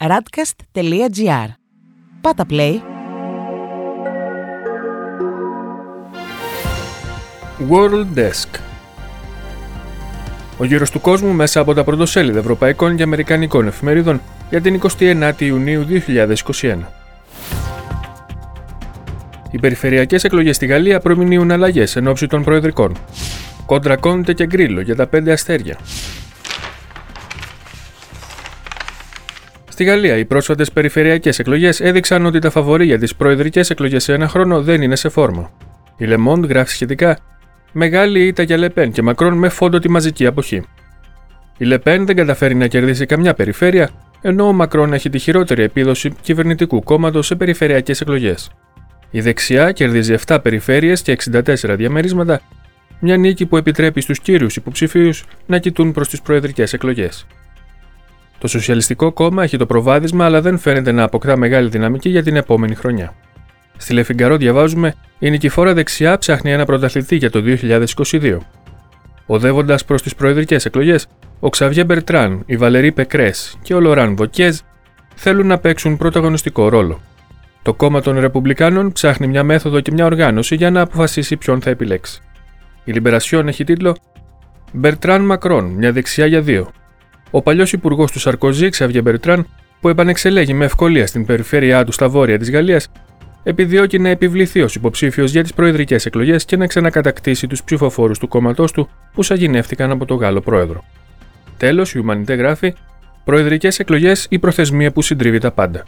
radcast.gr. Πάτα play. World Desk Ο γύρος του κόσμου μέσα από τα πρωτοσέλιδα ευρωπαϊκών και αμερικανικών εφημερίδων για την 29η Ιουνίου 2021. Οι περιφερειακές εκλογές στη Γαλλία προμηνύουν αλλαγές εν ώψη των προεδρικών. Κόντρα Κόντε και Γκρίλο για τα πέντε αστέρια. Στη Γαλλία, οι πρόσφατες περιφερειακές εκλογές έδειξαν ότι τα φαβορή για τις προεδρικές εκλογές σε ένα χρόνο δεν είναι σε φόρμα. Η Le Monde γράφει σχετικά Μεγάλη ήττα για Λεπέν και Μακρόν με φόντο τη μαζική αποχή. Η Λεπέν δεν καταφέρει να κερδίσει καμιά περιφέρεια, ενώ ο Μακρόν έχει τη χειρότερη επίδοση κυβερνητικού κόμματος σε περιφερειακές εκλογές. Η δεξιά κερδίζει 7 περιφέρειες και 64 διαμερίσματα, μια νίκη που επιτρέπει στους κύριους υποψηφίους να κοιτούν προς τις προεδρικές εκλογές. Το Σοσιαλιστικό Κόμμα έχει το προβάδισμα, αλλά δεν φαίνεται να αποκτά μεγάλη δυναμική για την επόμενη χρονιά. Στη Λεφιγκαρό διαβάζουμε: Η νικηφόρα δεξιά ψάχνει ένα πρωταθλητή για το 2022. Οδεύοντας προς τις προεδρικές εκλογές, ο Ξαβιέ Μπερτράν, η Βαλερή Πεκρές και ο Λοράν Βοκιέζ θέλουν να παίξουν πρωταγωνιστικό ρόλο. Το κόμμα των Ρεπουμπλικάνων ψάχνει μια μέθοδο και μια οργάνωση για να αποφασίσει ποιον θα επιλέξει. Η Λιμπερασιόν έχει τίτλο Μπερτράν Μακρόν, μια δεξιά για δύο, ο παλιός υπουργός του Σαρκοζή, Ξαβιέ Μπερτράν, που επανεξελέγει με ευκολία στην περιφέρειά του στα βόρεια της Γαλλίας, επιδιώκει να επιβληθεί ως υποψήφιος για τις προεδρικές εκλογές και να ξανακατακτήσει τους ψηφοφόρους του κόμματός του που σαγηνεύτηκαν από τον Γάλλο πρόεδρο. Τέλος, η Ουμανιτέ γράφει: Προεδρικές εκλογές η προθεσμία που συντρίβει τα πάντα.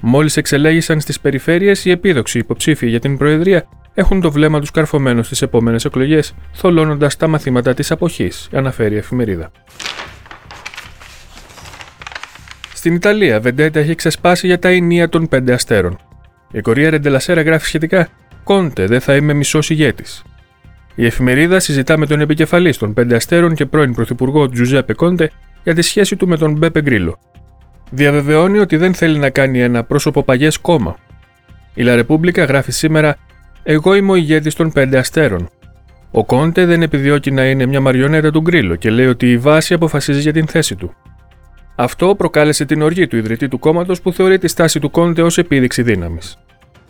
Μόλις εξελέγησαν στις περιφέρειες, οι επίδοξοι υποψήφοι για την Προεδρία έχουν το βλέμμα τους καρφωμένο στις επόμενες εκλογές, θολώνοντας τα μαθήματα της αποχής, αναφέρει η εφημερίδα. Στην Ιταλία, Βεντέτα έχει ξεσπάσει για τα ενία των πέντε αστέρων. Η Κορία Ρεντελασέρα γράφει σχετικά: Κόντε, δεν θα είμαι μισός ηγέτης. Η εφημερίδα συζητά με τον επικεφαλής των πέντε αστέρων και πρώην πρωθυπουργό Τζουζέπε Κόντε για τη σχέση του με τον Μπέπε Γκρίλο. Διαβεβαιώνει ότι δεν θέλει να κάνει ένα πρόσωπο παγιέ κόμμα. Η Λα Ρεπούμπλικα γράφει σήμερα: Εγώ είμαι ο ηγέτης των πέντε αστέρων. Ο Κόντε δεν επιδιώκει να είναι μια μαριονέτα του Γκρίλο και λέει ότι η βάση αποφασίζει για την θέση του. Αυτό προκάλεσε την οργή του ιδρυτή του κόμματος που θεωρεί τη στάση του Κόντε ως επίδειξη δύναμης.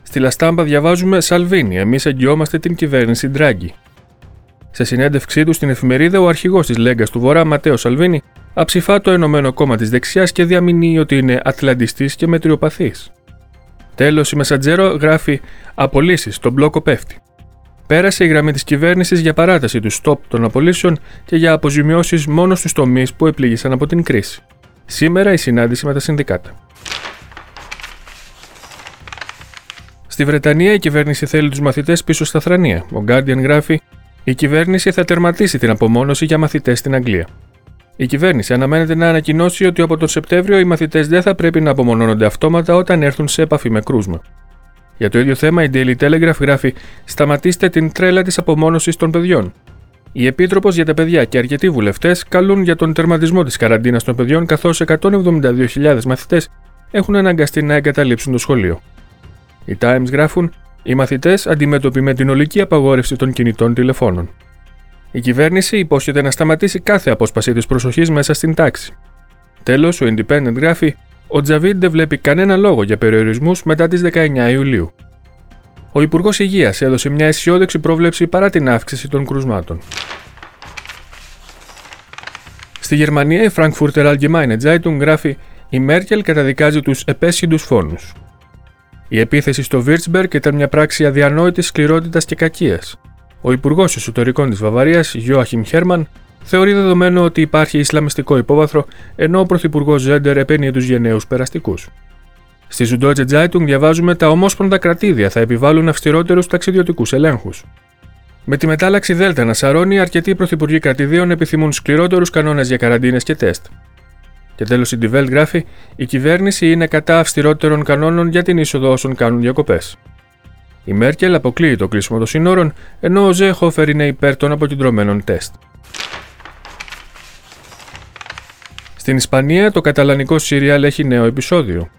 Στη Λαστάμπα διαβάζουμε Σαλβίνη, εμείς εγγυόμαστε την κυβέρνηση Ντράγκη. Σε συνέντευξή του στην εφημερίδα, ο αρχηγός της Λέγκας του Βορρά, Ματέο Σαλβίνη, αψηφά το Ενωμένο Κόμμα της Δεξιάς και διαμηνύει ότι είναι ατλαντιστής και μετριοπαθής. Τέλος, η Μεσαντζέρο γράφει Απολύσεις, τον μπλόκο πέφτει. Πέρασε η γραμμή της κυβέρνησης για παράταση του στόπ των απολύσεων και για αποζημιώσεις μόνο στους τομείς που επλήγησαν από την κρίση. Σήμερα η συνάντηση με τα συνδικάτα. Στη Βρετανία η κυβέρνηση θέλει τους μαθητές πίσω στα θρανία. Ο Guardian γράφει: Η κυβέρνηση θα τερματίσει την απομόνωση για μαθητές στην Αγγλία. Η κυβέρνηση αναμένεται να ανακοινώσει ότι από τον Σεπτέμβριο οι μαθητές δεν θα πρέπει να απομονώνονται αυτόματα όταν έρθουν σε επαφή με κρούσμα. Για το ίδιο θέμα, η Daily Telegraph γράφει: Σταματήστε την τρέλα της απομόνωσης των παιδιών. Η Επίτροπος για τα Παιδιά και αρκετοί βουλευτές καλούν για τον τερματισμό της καραντίνας των παιδιών, καθώς 172.000 μαθητές έχουν αναγκαστεί να εγκαταλείψουν το σχολείο. Οι Times γράφουν: Οι μαθητές αντιμέτωποι με την ολική απαγόρευση των κινητών τηλεφώνων. Η κυβέρνηση υπόσχεται να σταματήσει κάθε απόσπαση της προσοχής μέσα στην τάξη. Τέλος, ο Independent γράφει: Ο Τζαβίντ δεν βλέπει κανένα λόγο για περιορισμούς μετά τις 19 Ιουλίου. Ο Υπουργός Υγείας έδωσε μια αισιόδοξη πρόβλεψη παρά την αύξηση των κρουσμάτων. Στη Γερμανία, η Frankfurter Allgemeine Zeitung γράφει: Η Μέρκελ καταδικάζει τους επέσχυντου φόνους. Η επίθεση στο Βίρτσμπεργκ ήταν μια πράξη αδιανόητης σκληρότητας και κακίας. Ο Υπουργός Εσωτερικών της Βαβαρίας, Γιώαχιμ Χέρμαν, θεωρεί δεδομένο ότι υπάρχει Ισλαμιστικό υπόβαθρο, ενώ ο Πρωθυπουργός Ζέντερ επένει τους γενναίους περαστικούς. Στη Süddeutsche Zeitung διαβάζουμε τα ομόσπονδα κρατήδια θα επιβάλλουν αυστηρότερους ταξιδιωτικούς ελέγχους. Με τη μετάλλαξη Δέλτα να σαρώνει, αρκετοί πρωθυπουργοί κρατηδίων επιθυμούν σκληρότερους κανόνες για καραντίνες και τεστ. Και τέλος η Die γράφει: Η κυβέρνηση είναι κατά αυστηρότερων κανόνων για την είσοδο όσων κάνουν διακοπές. Η Μέρκελ αποκλείει το κλείσιμο των σύνορων, ενώ ο Ζέχοφερ είναι υπέρ των αποκεντρωμένων τεστ. Στην Ισπανία, το καταλανικό Σύριαλ έχει νέο επεισόδιο.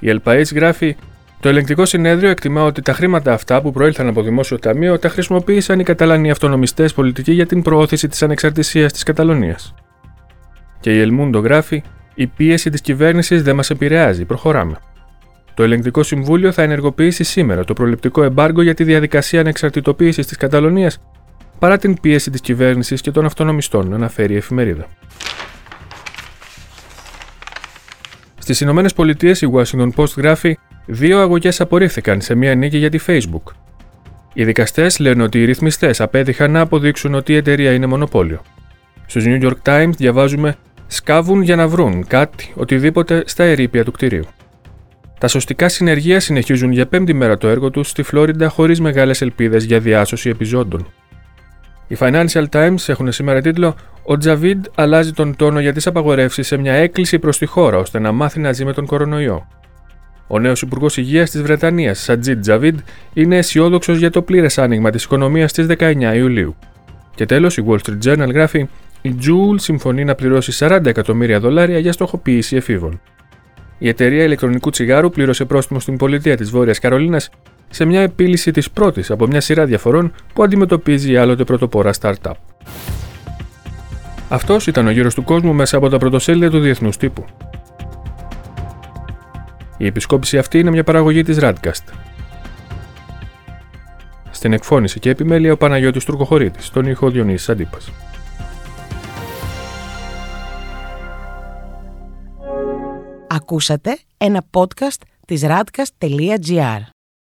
Η Ελπαΐτ γράφει: Το ελεγκτικό συνέδριο εκτιμά ότι τα χρήματα αυτά που προήλθαν από δημόσιο ταμείο τα χρησιμοποίησαν οι Καταλανοί αυτονομιστές πολιτικοί για την προώθηση της ανεξαρτησίας της Καταλωνίας. Και η Ελμούντο γράφει: Η πίεση της κυβέρνησης δεν μας επηρεάζει. Προχωράμε. Το Ελεγκτικό Συμβούλιο θα ενεργοποιήσει σήμερα το προληπτικό εμπάργκο για τη διαδικασία ανεξαρτητοποίησης της Καταλωνίας παρά την πίεση της κυβέρνησης και των αυτονομιστών, αναφέρει η εφημερίδα. Στις Ηνωμένες Πολιτείες, η Washington Post γράφει: Δύο αγωγές απορρίφθηκαν σε μία νίκη για τη Facebook. Οι δικαστές λένε ότι οι ρυθμιστές απέτυχαν να αποδείξουν ότι η εταιρεία είναι μονοπόλιο. Στους New York Times διαβάζουμε: Σκάβουν για να βρουν κάτι, οτιδήποτε στα ερήπια του κτηρίου. Τα σωστικά συνεργεία συνεχίζουν για πέμπτη μέρα το έργο τους στη Φλόριντα χωρίς μεγάλες ελπίδες για διάσωση επιζώντων. Οι Financial Times έχουν σήμερα τίτλο Ο Τζαβίντ αλλάζει τον τόνο για τις απαγορεύσεις σε μια έκκληση προς τη χώρα ώστε να μάθει να ζει με τον κορονοϊό. Ο νέος Υπουργός Υγείας της Βρετανίας, Σατζίτ Τζαβίντ, είναι αισιόδοξος για το πλήρες άνοιγμα της οικονομίας στις 19 Ιουλίου. Και τέλος, η Wall Street Journal γράφει: Η Joule συμφωνεί να πληρώσει 40 εκατομμύρια δολάρια για στοχοποίηση εφήβων. Η εταιρεία ηλεκτρονικού τσιγάρου πλήρωσε πρόστιμο στην πολιτεία της Βόρειας Καρολίνας σε μια επίλυση της πρώτης από μια σειρά διαφορών που αντιμετωπίζει η άλλοτε πρωτοπόρα startup. Αυτός ήταν ο γύρος του κόσμου μέσα από τα πρωτοσέλιδα του διεθνούς τύπου. Η επισκόπηση αυτή είναι μια παραγωγή της Radcast. Στην εκφώνηση και επιμέλεια ο Παναγιώτης Τουρκοχωρήτης, τον ήχο Διονύσης Αντίπας. Ακούσατε ένα podcast της radcast.gr.